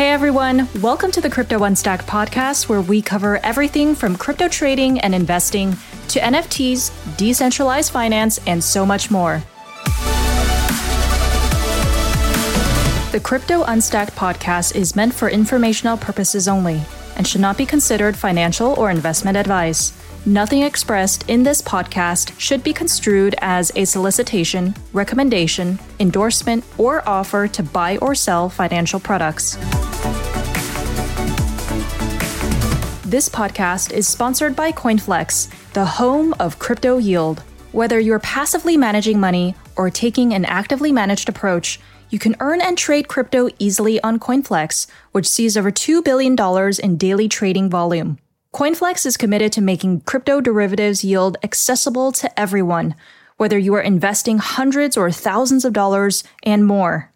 Hey everyone, welcome to the Crypto Unstacked podcast, where we cover everything from crypto trading and investing to NFTs, decentralized finance, and so much more. The Crypto Unstacked podcast is meant for informational purposes only and should not be considered financial or investment advice. Nothing expressed in this podcast should be construed as a solicitation, recommendation, endorsement, or offer to buy or sell financial products. This podcast is sponsored by CoinFlex, the home of crypto yield. Whether you're passively managing money or taking an actively managed approach, you can earn and trade crypto easily on CoinFlex, which sees over $2 billion in daily trading volume. CoinFlex is committed to making crypto derivatives yield accessible to everyone, whether you are investing hundreds or thousands of dollars and more.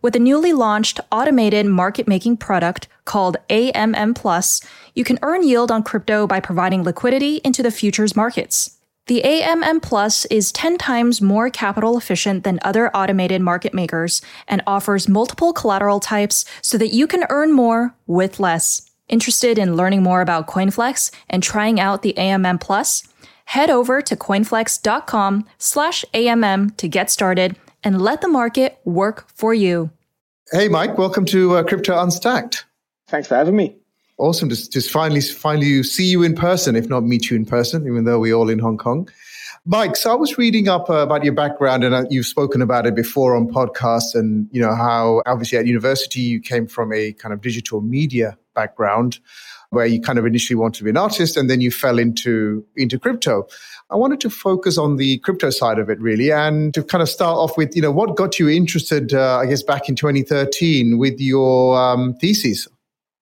With a newly launched automated market making product called AMM Plus, you can earn yield on crypto by providing liquidity into the futures markets. The AMM Plus is 10 times more capital efficient than other automated market makers and offers multiple collateral types so that you can earn more with less. Interested in learning more about CoinFlex and trying out the AMM Plus? Head over to coinflex.com slash AMM to get started and let the market work for you. Hey, Mike, welcome to uh, Crypto Unstacked. Thanks for having me. Awesome. Just, just finally, finally see you in person, if not meet you in person, even though we're all in Hong Kong. Mike, so I was reading up uh, about your background, and uh, you've spoken about it before on podcasts, and you know how obviously at university you came from a kind of digital media background, where you kind of initially wanted to be an artist, and then you fell into into crypto. I wanted to focus on the crypto side of it, really, and to kind of start off with, you know, what got you interested, uh, I guess, back in 2013 with your um, thesis.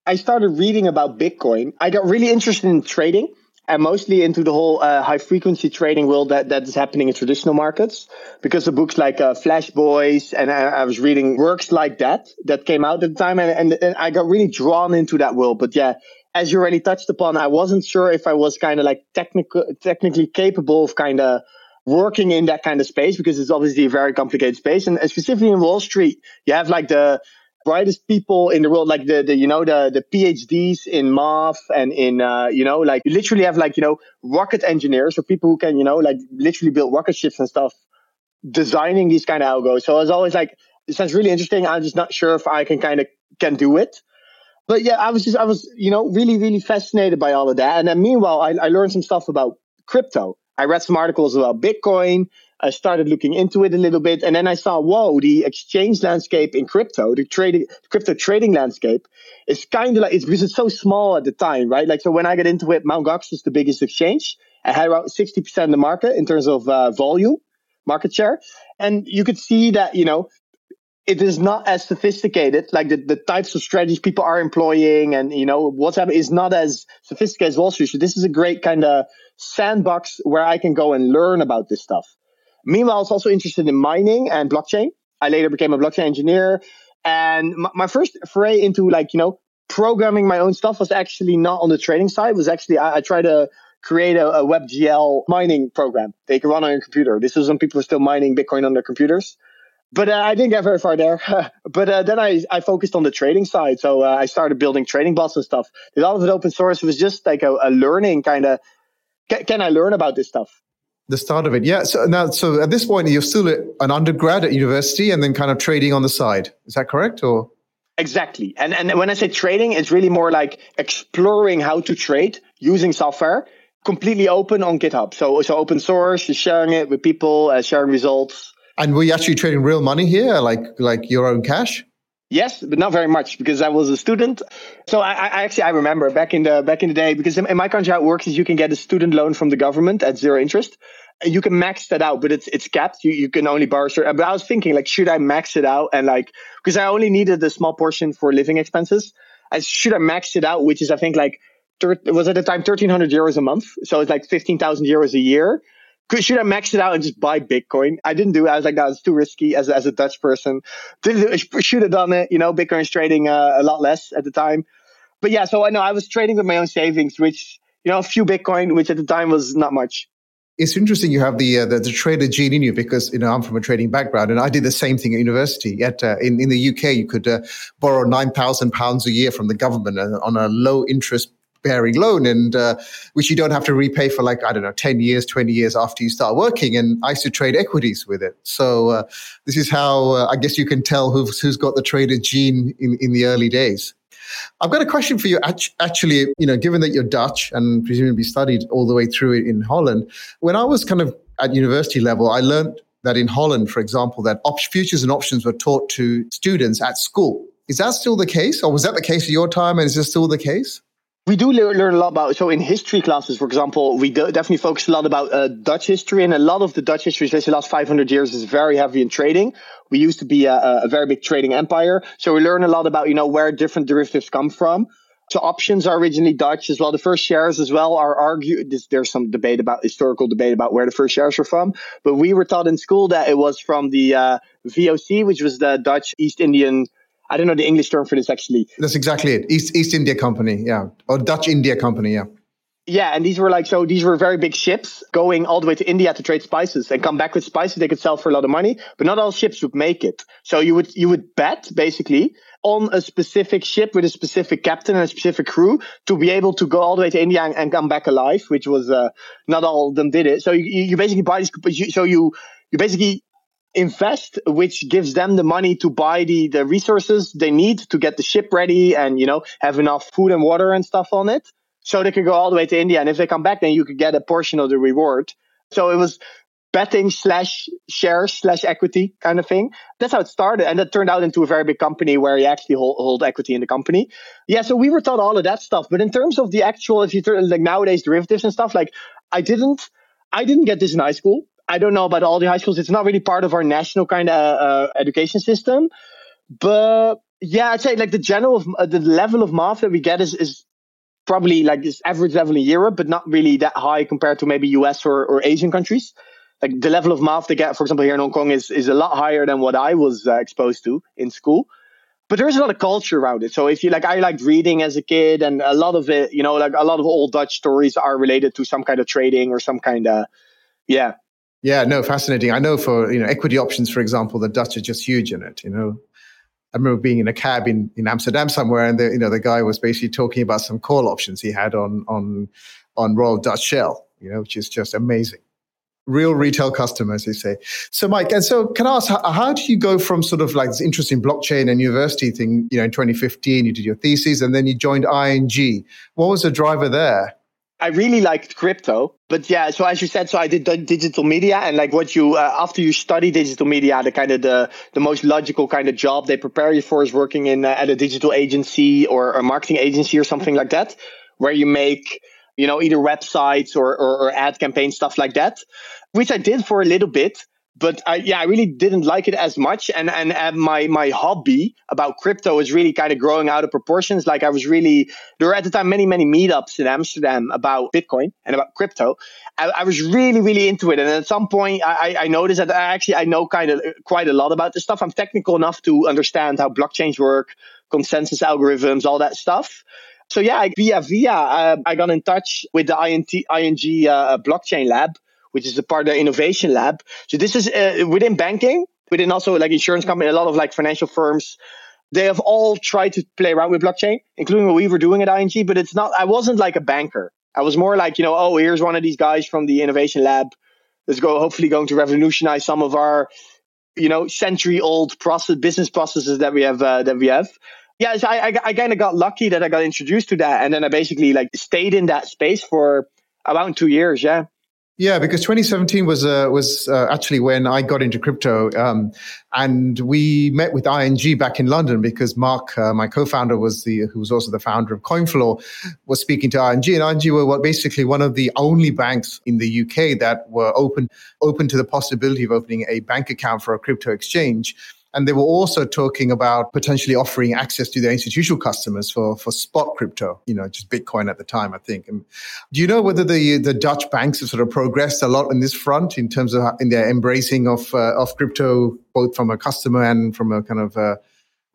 I started reading about Bitcoin. I got really interested in trading and mostly into the whole uh, high frequency trading world that, that is happening in traditional markets because of books like uh, Flash Boys and I, I, was reading works like that that came out at the time and, and, and I got really drawn into that world. But yeah, as you already touched upon, I wasn't sure if I was kind of like technical, technically capable of kind of working in that kind of space because it's obviously a very complicated space. And specifically in Wall Street, you have like the brightest people in the world, like the, the you know the the PhDs in math and in uh, you know like you literally have like you know rocket engineers or people who can you know like literally build rocket ships and stuff, designing these kind of algos. So I was always like, it sounds really interesting. I'm just not sure if I can kind of can do it. But yeah, I was just I was you know really really fascinated by all of that. And then meanwhile, I, I learned some stuff about crypto. I read some articles about Bitcoin. I started looking into it a little bit, and then I saw, whoa, the exchange landscape in crypto, the trading, crypto trading landscape, is kind of like it's because it's so small at the time, right? Like, so when I got into it, Mt. Gox was the biggest exchange. I had around sixty percent of the market in terms of uh, volume, market share, and you could see that you know it is not as sophisticated like the, the types of strategies people are employing and you know what's happening is not as sophisticated as wall street so this is a great kind of sandbox where i can go and learn about this stuff Meanwhile, I was also interested in mining and blockchain. I later became a blockchain engineer. And my, my first foray into like, you know, programming my own stuff was actually not on the trading side. It was actually, I, I tried to create a, a WebGL mining program they can run on your computer. This is when people are still mining Bitcoin on their computers. But uh, I didn't get very far there. but uh, then I, I focused on the trading side. So uh, I started building trading bots and stuff. Did all of it open source. It was just like a, a learning kind of, can, can I learn about this stuff? The start of it. Yeah. So now, so at this point, you're still an undergrad at university and then kind of trading on the side. Is that correct? Or exactly. And and when I say trading, it's really more like exploring how to trade using software, completely open on GitHub. So so open source, sharing it with people, uh, sharing results. And were you actually trading real money here, like like your own cash? Yes, but not very much because I was a student. So I, I, actually I remember back in the back in the day because in, in my country how it works is you can get a student loan from the government at zero interest you can max that out, but it's it's capped. You you can only borrow certain. But I was thinking like, should I max it out and like because I only needed a small portion for living expenses. I should I max it out, which is I think like was at the time thirteen hundred euros a month, so it's like fifteen thousand euros a year. Could, should I max it out and just buy Bitcoin? I didn't do it. I was like, that was too risky as, as a Dutch person. Didn't should have done it. You know, Bitcoin's trading uh, a lot less at the time. But yeah, so I know I was trading with my own savings, which you know, a few Bitcoin, which at the time was not much. It's interesting you have the, uh, the, the trader gene in you because you know I'm from a trading background and I did the same thing at university. Yet uh, in in the UK you could uh, borrow nine thousand pounds a year from the government on a low interest bearing loan and uh, which you don't have to repay for like i don't know 10 years 20 years after you start working. And i used to trade equities with it. So uh, this is how uh, i guess you can tell who's, who's got the trader gene in, in the early days I've got a question for you. Actually, you know, given that you're Dutch and presumably studied all the way through in Holland, when I was kind of at university level, I learned that in Holland, for example, that op- futures and options were taught to students at school. Is that still the case, or was that the case at your time, and is this still the case? we do learn a lot about so in history classes for example we definitely focus a lot about uh, dutch history and a lot of the dutch history especially the last 500 years is very heavy in trading we used to be a, a, very big trading empire so we learn a lot about you know where different derivatives come from so options are originally dutch as well the first shares as well are argued there's some debate about historical debate about where the first shares were from but we were taught in school that it was from the uh, voc which was the dutch east indian I don't know the English term for this actually. That's exactly it. East East India Company, yeah, or Dutch India Company, yeah. Yeah, and these were like so. These were very big ships going all the way to India to trade spices and come back with spices they could sell for a lot of money. But not all ships would make it. So you would you would bet basically on a specific ship with a specific captain and a specific crew to be able to go all the way to India and, and come back alive, which was uh, not all of them did it. So you, you basically buy these. So you you basically invest, which gives them the money to buy the, the resources they need to get the ship ready and, you know, have enough food and water and stuff on it. So they could go all the way to India. And if they come back, then you could get a portion of the reward. So it was betting slash shares slash equity kind of thing. That's how it started. And that turned out into a very big company where you actually hold, hold equity in the company. Yeah. So we were taught all of that stuff. But in terms of the actual, if you turn like nowadays derivatives and stuff, like I didn't, I didn't get this in high school. I don't know about all the high schools. It's not really part of our national kind of uh, education system. But yeah, I'd say like the general, uh, the level of math that we get is, is probably like this average level in Europe, but not really that high compared to maybe US or, or Asian countries. Like the level of math they get, for example, here in Hong Kong is, is a lot higher than what I was uh, exposed to in school. But there's a lot of culture around it. So if you like, I liked reading as a kid, and a lot of it, you know, like a lot of old Dutch stories are related to some kind of trading or some kind of, yeah, yeah, no, fascinating. I know for you know equity options, for example, the Dutch are just huge in it. You know, I remember being in a cab in, in Amsterdam somewhere, and the you know the guy was basically talking about some call options he had on on on Royal Dutch Shell. You know, which is just amazing. Real retail customers, they say. So, Mike, and so can I ask, how, how do you go from sort of like this interesting blockchain and university thing? You know, in 2015, you did your thesis, and then you joined ING. What was the driver there? I really liked crypto, but yeah. So as you said, so I did digital media, and like what you uh, after you study digital media, the kind of the the most logical kind of job they prepare you for is working in uh, at a digital agency or a marketing agency or something like that, where you make you know either websites or, or, or ad campaign stuff like that, which I did for a little bit but I, yeah, I really didn't like it as much. And, and, and my, my hobby about crypto was really kind of growing out of proportions. Like I was really, there were at the time many, many meetups in Amsterdam about Bitcoin and about crypto. I, I was really, really into it. And at some point I, I noticed that I actually, I know kind of quite a lot about this stuff. I'm technical enough to understand how blockchains work, consensus algorithms, all that stuff. So yeah, via via, uh, I got in touch with the INT, ING uh, blockchain lab which is a part of the innovation lab. So this is uh, within banking, within also like insurance company, a lot of like financial firms. They have all tried to play around with blockchain, including what we were doing at ING. But it's not. I wasn't like a banker. I was more like you know, oh, here's one of these guys from the innovation lab. Let's go. Hopefully, going to revolutionize some of our, you know, century-old process business processes that we have uh, that we have. Yeah, so I, I, I kind of got lucky that I got introduced to that, and then I basically like stayed in that space for about two years. Yeah. Yeah, because 2017 was uh, was uh, actually when I got into crypto, um, and we met with ING back in London because Mark, uh, my co-founder, was the who was also the founder of CoinFloor, was speaking to ING, and ING were basically one of the only banks in the UK that were open open to the possibility of opening a bank account for a crypto exchange. And they were also talking about potentially offering access to their institutional customers for, for spot crypto, you know, just Bitcoin at the time, I think. And do you know whether the, the Dutch banks have sort of progressed a lot in this front in terms of in their embracing of, uh, of crypto, both from a customer and from a kind of uh,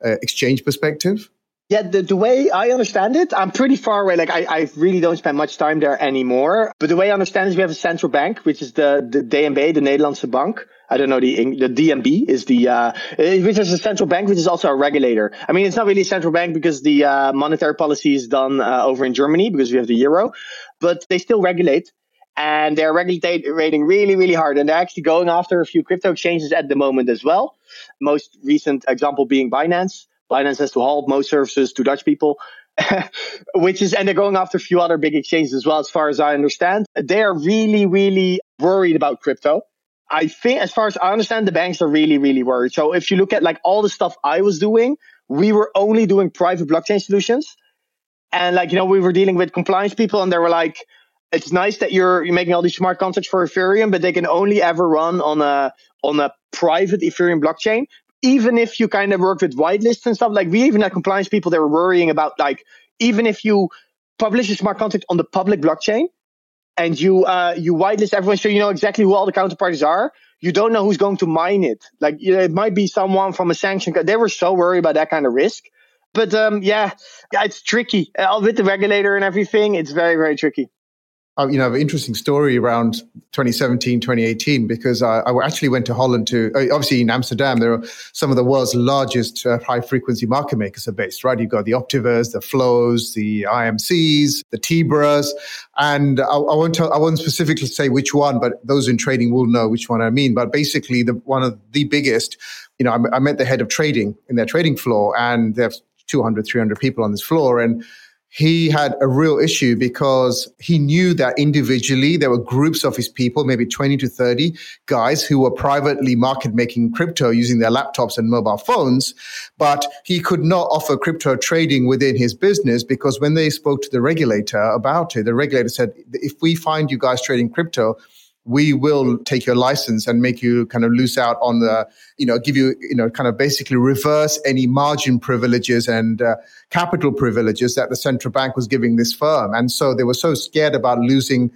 uh, exchange perspective? Yeah, the, the way I understand it, I'm pretty far away. Like I, I really don't spend much time there anymore. But the way I understand is we have a central bank, which is the, the DNB, the Nederlandse Bank. I don't know the the DNB is the uh, which is a central bank, which is also a regulator. I mean, it's not really a central bank because the uh, monetary policy is done uh, over in Germany because we have the euro, but they still regulate and they're regulating really, really hard. And they're actually going after a few crypto exchanges at the moment as well. Most recent example being Binance. Binance has to halt most services to Dutch people. which is, and they're going after a few other big exchanges as well, as far as I understand. They are really, really worried about crypto. I think, as far as I understand, the banks are really, really worried. So if you look at like all the stuff I was doing, we were only doing private blockchain solutions. And like, you know, we were dealing with compliance people and they were like, it's nice that you're you're making all these smart contracts for Ethereum, but they can only ever run on a on a private Ethereum blockchain even if you kind of work with whitelists and stuff, like we even had compliance people that were worrying about like even if you publish a smart contract on the public blockchain and you uh, you whitelist everyone so you know exactly who all the counterparties are, you don't know who's going to mine it. Like you know, it might be someone from a sanction. They were so worried about that kind of risk. But um, yeah, it's tricky uh, with the regulator and everything. It's very very tricky uh, you know, an interesting story around 2017, 2018, because I, I actually went to Holland to, uh, obviously in Amsterdam, there are some of the world's largest uh, high frequency market makers are based, right? You've got the Optivers, the Flows, the IMCs, the Tibras. And I, I, won't tell, I won't specifically say which one, but those in trading will know which one I mean. But basically, the one of the biggest, you know, I, I met the head of trading in their trading floor and they have 200, 300 people on this floor. And he had a real issue because he knew that individually there were groups of his people, maybe 20 to 30 guys who were privately market making crypto using their laptops and mobile phones. But he could not offer crypto trading within his business because when they spoke to the regulator about it, the regulator said, if we find you guys trading crypto, we will take your license and make you kind of lose out on the, you know, give you, you know, kind of basically reverse any margin privileges and uh, capital privileges that the central bank was giving this firm. And so they were so scared about losing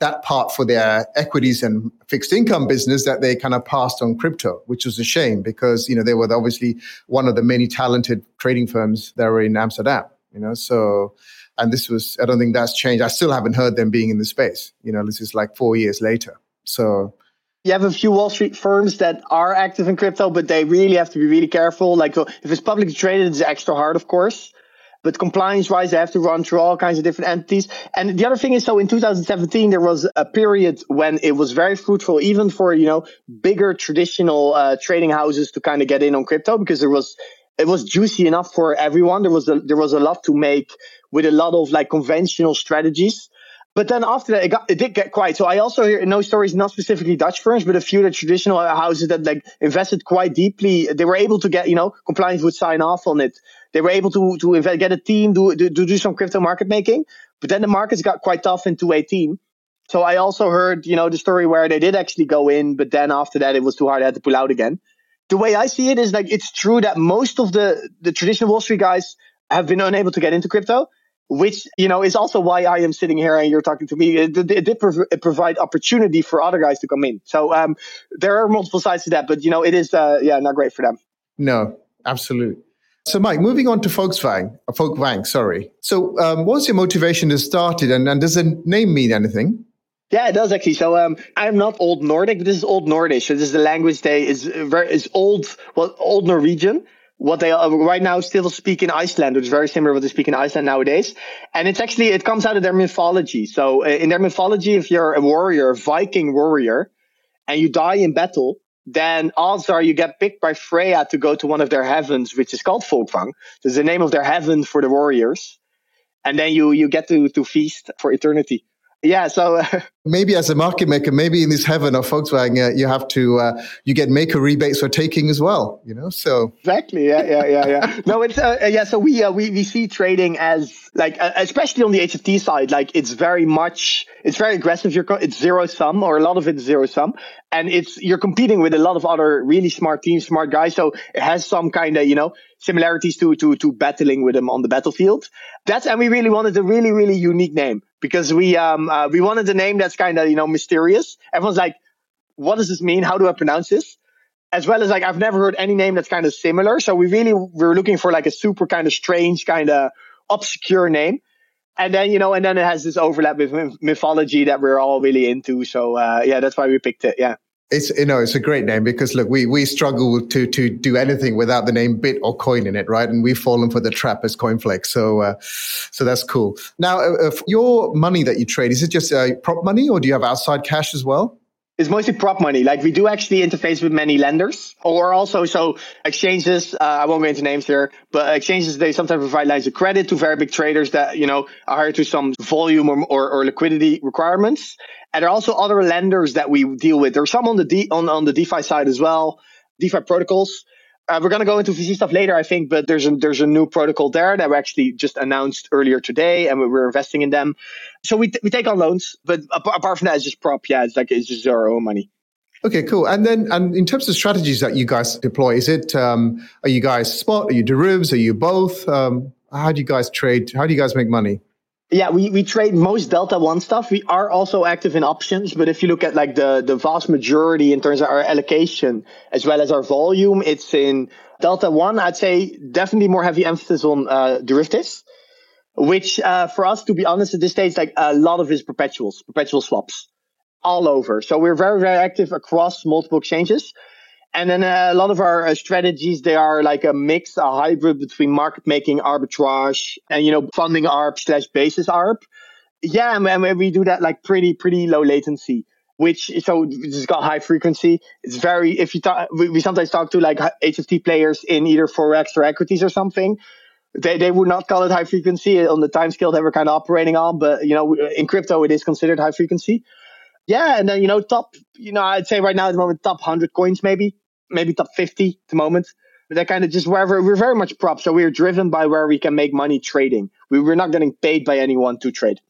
that part for their equities and fixed income business that they kind of passed on crypto, which was a shame because, you know, they were obviously one of the many talented trading firms that were in Amsterdam, you know, so, and this was, I don't think that's changed. I still haven't heard them being in the space. You know, this is like four years later. So you have a few Wall Street firms that are active in crypto, but they really have to be really careful. Like if it's publicly traded, it's extra hard, of course. But compliance wise, they have to run through all kinds of different entities. And the other thing is, so in 2017, there was a period when it was very fruitful, even for, you know, bigger traditional uh, trading houses to kind of get in on crypto because there was, it was juicy enough for everyone. There was a, there was a lot to make with a lot of like conventional strategies. But then after that, it, got, it did get quiet. So I also hear no stories, not specifically Dutch firms, but a few the traditional houses that like invested quite deeply. They were able to get, you know, compliance would sign off on it. They were able to to invest, get a team, do, do do some crypto market making. But then the markets got quite tough in 2018. So I also heard, you know, the story where they did actually go in, but then after that it was too hard, they had to pull out again. The way I see it is like it's true that most of the the traditional Wall Street guys have been unable to get into crypto which you know is also why I am sitting here and you're talking to me. It, it did prov- it provide opportunity for other guys to come in. So um, there are multiple sides to that, but you know it is uh, yeah not great for them. No, absolutely. So Mike, moving on to Volkswagen, uh, Folkvang, sorry. So um, what's your motivation to start it, and, and does the name mean anything? Yeah, it does actually. So um, I'm not Old Nordic, but this is Old Nordish. So this is the language they is very is old, well, Old Norwegian what they are right now still speak in Iceland, which is very similar to what they speak in Iceland nowadays. And it's actually, it comes out of their mythology. So uh, in their mythology, if you're a warrior, a Viking warrior, and you die in battle, then odds are you get picked by Freya to go to one of their heavens, which is called Folkvang. So it's the name of their heaven for the warriors. And then you, you get to, to feast for eternity yeah so uh, maybe as a market maker maybe in this heaven of Folkvang uh, you have to uh, you get maker rebates for taking as well you know so. Exactly. Yeah yeah yeah yeah. No it's uh, yeah so we uh, we we see trading as like uh, especially on the hft side like it's very much it's very aggressive. You're it's zero sum or a lot of it's zero sum. And it's you're competing with a lot of other really smart teams smart guys so it has some kind of you know similarities to to to battling with them on the battlefield. That's and we really wanted a really really unique name because we um uh, we wanted a name that's kind of you know mysterious. Everyone's like, "What does this mean? How do I pronounce this?" as well as like I've never heard any name that's kind of similar. So we really we're looking for like a super kind of strange, kind of obscure name. And then you know, and then it has this overlap with mythology that we're all really into. So uh, yeah, that's why we picked it. Yeah. It's you know it's a great name because look we we struggle to to do anything without the name bit or coin in it right? And we've fallen for the trap as Coinflex so uh, so that's cool. Now uh, your money that you trade is it just uh, prop money or do you have outside cash as well it's mostly prop money. Like we do actually interface with many lenders or also so exchanges. Uh, I won't go into names here, but exchanges, they sometimes provide lines of credit to very big traders that, you know, are hired to some volume or, or, or liquidity requirements. And there are also other lenders that we deal with. There's some on the D, on, on the DeFi side as well, DeFi protocols. Uh, we're going to go into VC stuff later, I think, but there's a, there's a new protocol there that we actually just announced earlier today, and we're investing in them. So we, t- we take on loans, but apart from that, it's just prop. Yeah, it's like it's just our own money. Okay, cool. And then, and in terms of strategies that you guys deploy, is it um, are you guys spot? Are you derivatives? Are you both? Um, how do you guys trade? How do you guys make money? Yeah, we, we trade most Delta One stuff. We are also active in options, but if you look at like the, the vast majority in terms of our allocation as well as our volume, it's in Delta One. I'd say definitely more heavy emphasis on uh, derivatives, which uh, for us, to be honest, at this stage, like a lot of is perpetuals, perpetual swaps all over. So we're very, very active across multiple exchanges. And then uh, a lot of our uh, strategies, they are like a mix, a hybrid between market making, arbitrage, and, you know, funding ARB slash basis ARB. Yeah, and we do that like pretty, pretty low latency, which, so it's got high frequency. It's very, if you talk, we, we sometimes talk to like HFT players in either Forex or equities or something. They, they would not call it high frequency on the time scale that we're kind of operating on, but, you know, in crypto, it is considered high frequency. Yeah, and then, you know, top, you know, I'd say right now at the moment, top 100 coins maybe maybe top 50 at the moment. But that kind of just wherever we're very much prop. So we're driven by where we can make money trading. We, we're not getting paid by anyone to trade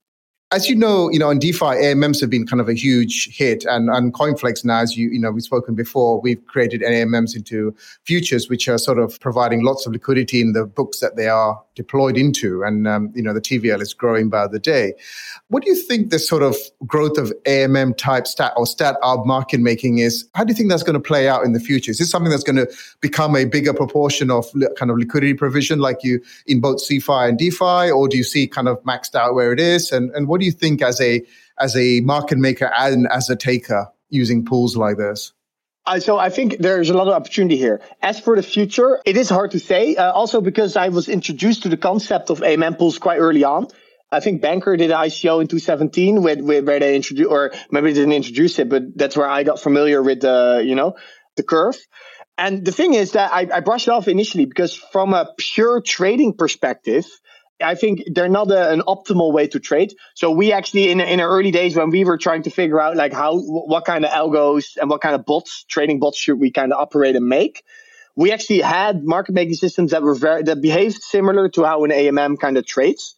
as you know, you know, in DeFi, AMMs have been kind of a huge hit, and and Coinflex now, as you you know, we've spoken before, we've created AMMs into futures, which are sort of providing lots of liquidity in the books that they are deployed into, and um, you know, the TVL is growing by the day. What do you think this sort of growth of AMM type stat or stat arb market making is? How do you think that's going to play out in the future? Is this something that's going to become a bigger proportion of kind of liquidity provision, like you in both CeFi and DeFi, or do you see kind of maxed out where it is? And and what do you think as a as a market maker and as a taker using pools like this? So I think there's a lot of opportunity here. As for the future, it is hard to say. Uh, also because I was introduced to the concept of AMM pools quite early on. I think Bancor did an ICO in 2017 with, with where they introduced, or maybe they didn't introduce it, but that's where I got familiar with the, you know, the curve. And the thing is that I, I brushed it off initially because from a pure trading perspective, I think they're not a, an optimal way to trade. So we actually, in in our early days, when we were trying to figure out like how, what kind of algos and what kind of bots, trading bots should we kind of operate and make, we actually had market making systems that were very that behaved similar to how an AMM kind of trades.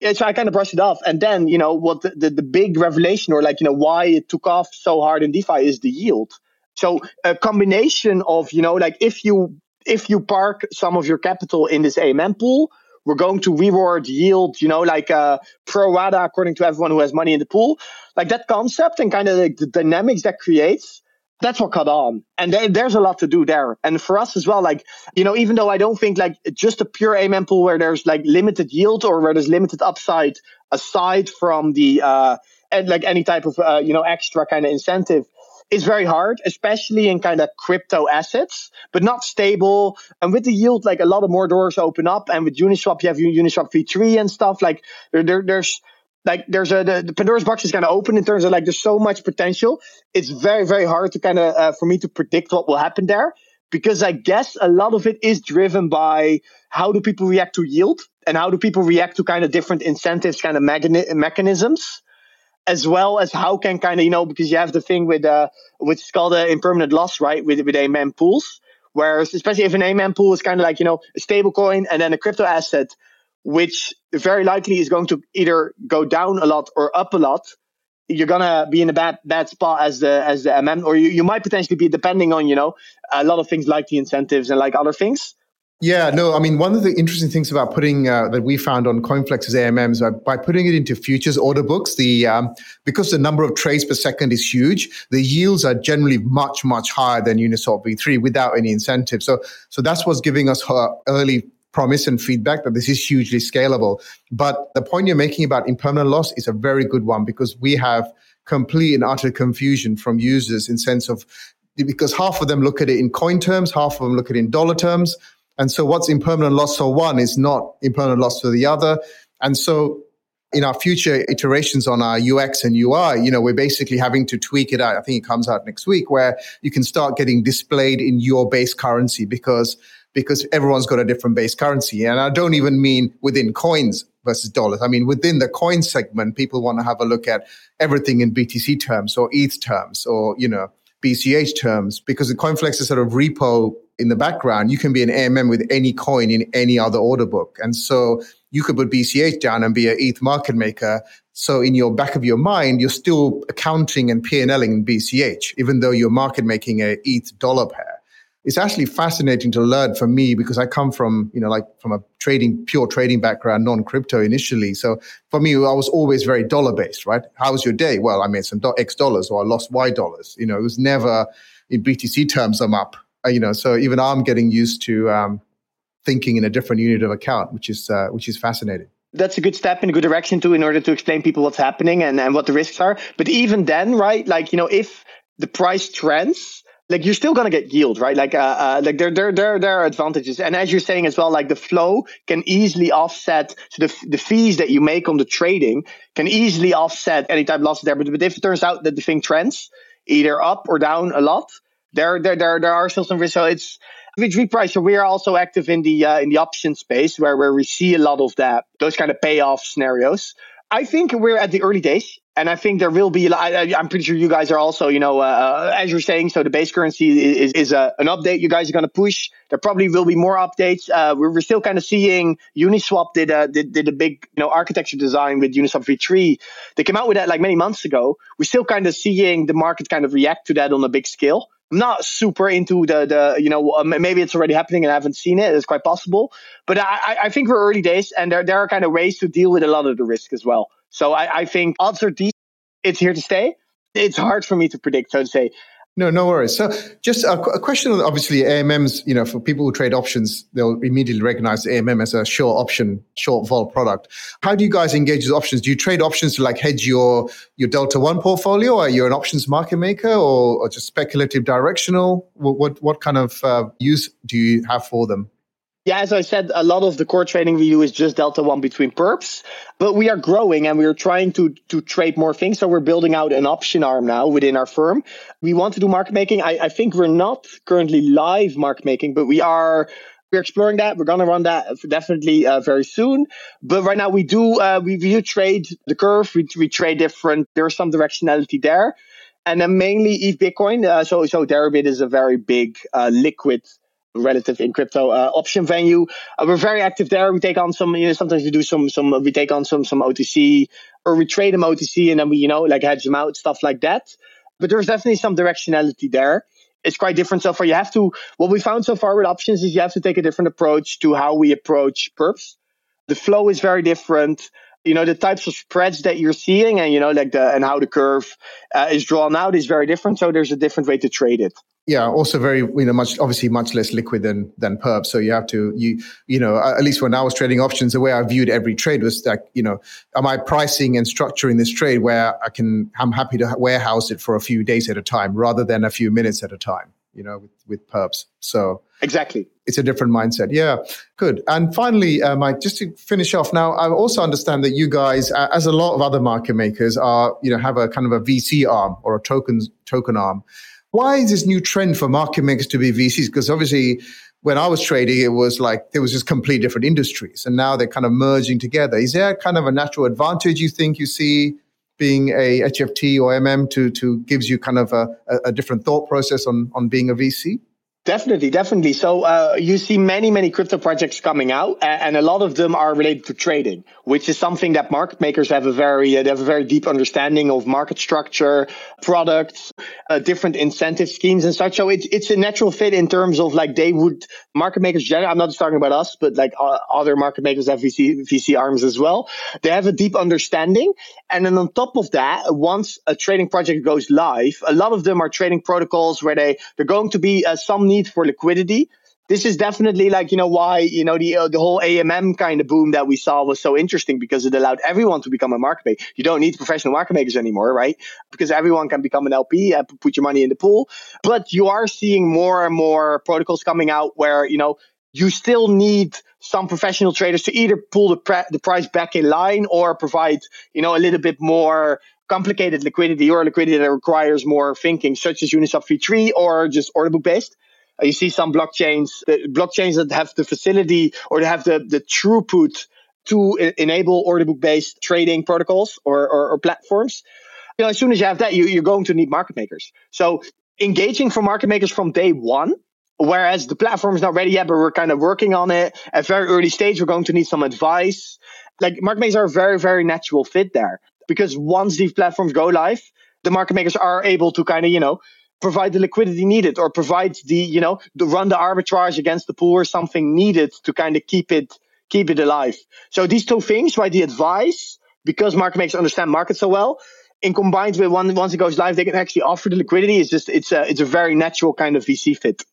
Yeah, so I kind of brushed it off, and then you know what the, the, the big revelation or like you know why it took off so hard in DeFi is the yield. So a combination of you know like if you if you park some of your capital in this AMM pool we're going to reward yield, you know, like uh, pro rata according to everyone who has money in the pool. Like that concept and kind of like the dynamics that creates, that's what caught on. And th- there's a lot to do there. And for us as well, like, you know, even though I don't think like just a pure AMM pool where there's like limited yield or where there's limited upside aside from the, uh, and like any type of, uh, you know, extra kind of incentive is very hard, especially in kind of crypto assets, but not stable. And with the yield, like a lot of more doors open up. And with Uniswap, you have Uniswap v3 and stuff. Like there, there there's like there's a the, the Pandora's box is kind of open in terms of like there's so much potential. It's very very hard to kind of uh, for me to predict what will happen there because I guess a lot of it is driven by how do people react to yield and how do people react to kind of different incentives, kind of mechani- mechanisms as well as how can kind of you know because you have the thing with uh which is called uh, impermanent loss right with with AMM pools whereas especially if an AMM pool is kind of like you know a stable coin and then a crypto asset which very likely is going to either go down a lot or up a lot you're gonna be in a bad bad spot as the as the MM or you, you might potentially be depending on you know a lot of things like the incentives and like other things Yeah, no, I mean, one of the interesting things about putting uh, that we found on CoinFlex's AMMs by, by putting it into futures order books, the um, because the number of trades per second is huge, the yields are generally much much higher than Uniswap V3 without any incentive. So so that's what's giving us early promise and feedback that this is hugely scalable. But the point you're making about impermanent loss is a very good one because we have complete and utter confusion from users in sense of because half of them look at it in coin terms, half of them look at it in dollar terms and so what's impermanent loss for one is not impermanent loss for the other. And so in our future iterations on our UX and UI, you know, we're basically having to tweak it out. I think it comes out next week where you can start getting displayed in your base currency because because everyone's got a different base currency. And I don't even mean within coins versus dollars. I mean, within the coin segment, people want to have a look at everything in BTC terms or ETH terms or, you know, BCH terms because the CoinFlex is sort of repo in the background, you can be an AMM with any coin in any other order book. And so you could put BCH down and be an ETH market maker. So in your back of your mind, you're still accounting and P&Ling in BCH, even though you're market making a ETH dollar pair. It's actually fascinating to learn for me because I come from, you know, like from a trading, pure trading background, non-crypto initially. So for me, I was always very dollar based, right? How was your day? Well, I made some X dollars or I lost Y dollars. You know, it was never in BTC terms, I'm up you know, so even I'm getting used to um, thinking in a different unit of account, which is uh, which is fascinating. That's a good step in a good direction too, in order to explain people what's happening and, and what the risks are. But even then, right, like you know, if the price trends, like you're still gonna get yield, right? Like, uh, uh, like there, there, there, there are advantages, and as you're saying as well, like the flow can easily offset so the the fees that you make on the trading can easily offset any type of losses there. But, but if it turns out that the thing trends either up or down a lot, there, there, there, there are still some risks. So it's with repricer, we are also active in the uh, in the option space where where we see a lot of that those kind of payoff scenarios. I think we're at the early days, and I think there will be. I, am pretty sure you guys are also, you know, uh, uh, as you're saying. So the base currency is is a, an update you guys are going to push. There probably will be more updates. Uh, we're, we're, still kind of seeing Uniswap did a did, did a big you know architecture design with Uniswap v3. They came out with that like many months ago. We're still kind of seeing the market kind of react to that on a big scale. I'm not super into the the you know uh, maybe it's already happening and I haven't seen it. It's quite possible, but I, I think we're early days and there there are kind of ways to deal with a lot of the risk as well. So I, I think odds are decent. It's here to stay. It's hard for me to predict, so to say. No, no worries. So, just a, a, question. Obviously, AMMs. You know, for people who trade options, they'll immediately recognize AMM as a short option, short vol product. How do you guys engage with options? Do you trade options to like hedge your your Delta One portfolio? Are you an options market maker, or, or just speculative directional? What what, what kind of uh, use do you have for them? Yeah, as I said, a lot of the core trading we do is just delta one between perps, but we are growing and we are trying to to trade more things. So we're building out an option arm now within our firm. We want to do market making. I, I think we're not currently live market making, but we are we're exploring that. We're gonna run that definitely uh, very soon. But right now we do uh, we, do trade the curve. We, we trade different. There's some directionality there, and then mainly ETH Bitcoin. Uh, so so Deribit is a very big uh, liquid relative in crypto uh, option venue. Uh, we're very active there. We take on some, you know, sometimes we do some, some, we take on some, some OTC or we trade them OTC and then we, you know, like hedge them out, stuff like that. But there's definitely some directionality there. It's quite different so far. You have to, what we found so far with options is you have to take a different approach to how we approach perps. The flow is very different you know the types of spreads that you're seeing and you know like the and how the curve uh, is drawn out is very different so there's a different way to trade it yeah, also very you know much obviously much less liquid than than perp. So you have to you you know at least when I was trading options, the way I viewed every trade was that you know am I pricing and structuring this trade where I can I'm happy to warehouse it for a few days at a time rather than a few minutes at a time. You know with with perps. So exactly, it's a different mindset. Yeah, good. And finally, uh, Mike, just to finish off. Now I also understand that you guys, as a lot of other market makers, are you know have a kind of a VC arm or a token token arm. Why is this new trend for market makers to be VCs? Because obviously, when I was trading, it was like there was just complete different industries, and now they're kind of merging together. Is there kind of a natural advantage you think you see being a HFT or MM to to gives you kind of a, a different thought process on on being a VC? Definitely, definitely. So uh, you see many, many crypto projects coming out, and a lot of them are related to trading, which is something that market makers have a very uh, they have a very deep understanding of market structure, products, uh, different incentive schemes, and such. So it's it's a natural fit in terms of like they would market makers. Generally, I'm not just talking about us, but like other market makers have VC VC arms as well. They have a deep understanding, and then on top of that, once a trading project goes live, a lot of them are trading protocols where they they're going to be uh, some need need for liquidity. This is definitely like, you know, why, you know, the, uh, the whole AMM kind of boom that we saw was so interesting because it allowed everyone to become a market maker. You don't need professional market makers anymore, right? Because everyone can become an LP, and put your money in the pool. But you are seeing more and more protocols coming out where, you know, you still need some professional traders to either pull the, pre- the price back in line or provide, you know, a little bit more complicated liquidity or liquidity that requires more thinking, such as Uniswap v3 or just order book based. Uh, you see some blockchains, blockchains that have the facility or they have the, the throughput to enable order book based trading protocols or, or, or, platforms. You know, as soon as you have that, you, you're going to need market makers. So engaging for market makers from day one Whereas the platform is not ready yet, but we're kind of working on it. At very early stage, we're going to need some advice. Like market makers are a very, very natural fit there because once these platforms go live, the market makers are able to kind of, you know, provide the liquidity needed or provide the, you know, the run the arbitrage against the pool or something needed to kind of keep it, keep it alive. So these two things, right? The advice, because market makers understand markets so well, and combined with one, once it goes live, they can actually offer the liquidity. It's just, it's a, it's a very natural kind of VC fit.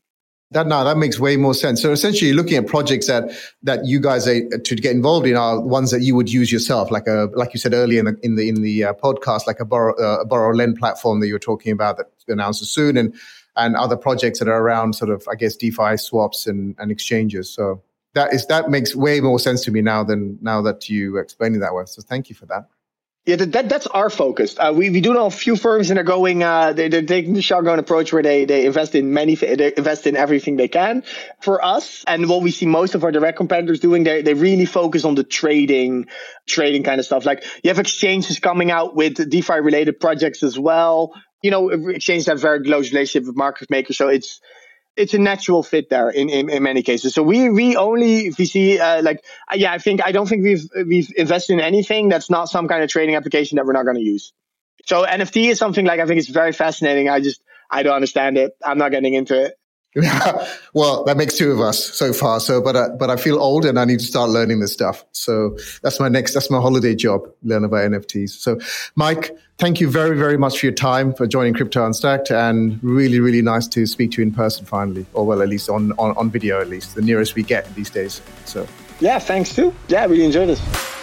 That now that makes way more sense. So essentially, looking at projects that that you guys are to get involved in are ones that you would use yourself, like a like you said earlier in the in the in the uh, podcast, like a borrow uh, borrow lend platform that you were talking about that announced soon, and and other projects that are around sort of I guess DeFi swaps and and exchanges. So that is that makes way more sense to me now than now that you explaining that way. So thank you for that. Yeah, that, that's our focus. Uh, we, we do know a few firms and they're going, uh, they, they're taking the shotgun approach where they, they invest in many, they invest in everything they can. For us, and what we see most of our direct competitors doing, they, they really focus on the trading, trading kind of stuff. Like you have exchanges coming out with DeFi related projects as well. You know, exchanges have very close relationship with market makers. So it's, it's a natural fit there in, in, in many cases. So we we only VC uh, like uh, yeah I think I don't think we've we've invested in anything that's not some kind of trading application that we're not going to use. So NFT is something like I think it's very fascinating. I just I don't understand it. I'm not getting into it. well, that makes two of us so far. So, but uh, but I feel old and I need to start learning this stuff. So that's my next. That's my holiday job. Learn about NFTs. So, Mike, thank you very very much for your time for joining Crypto Unstacked, and really really nice to speak to you in person finally, or well at least on on, on video at least the nearest we get these days. So yeah, thanks too. Yeah, really enjoyed this.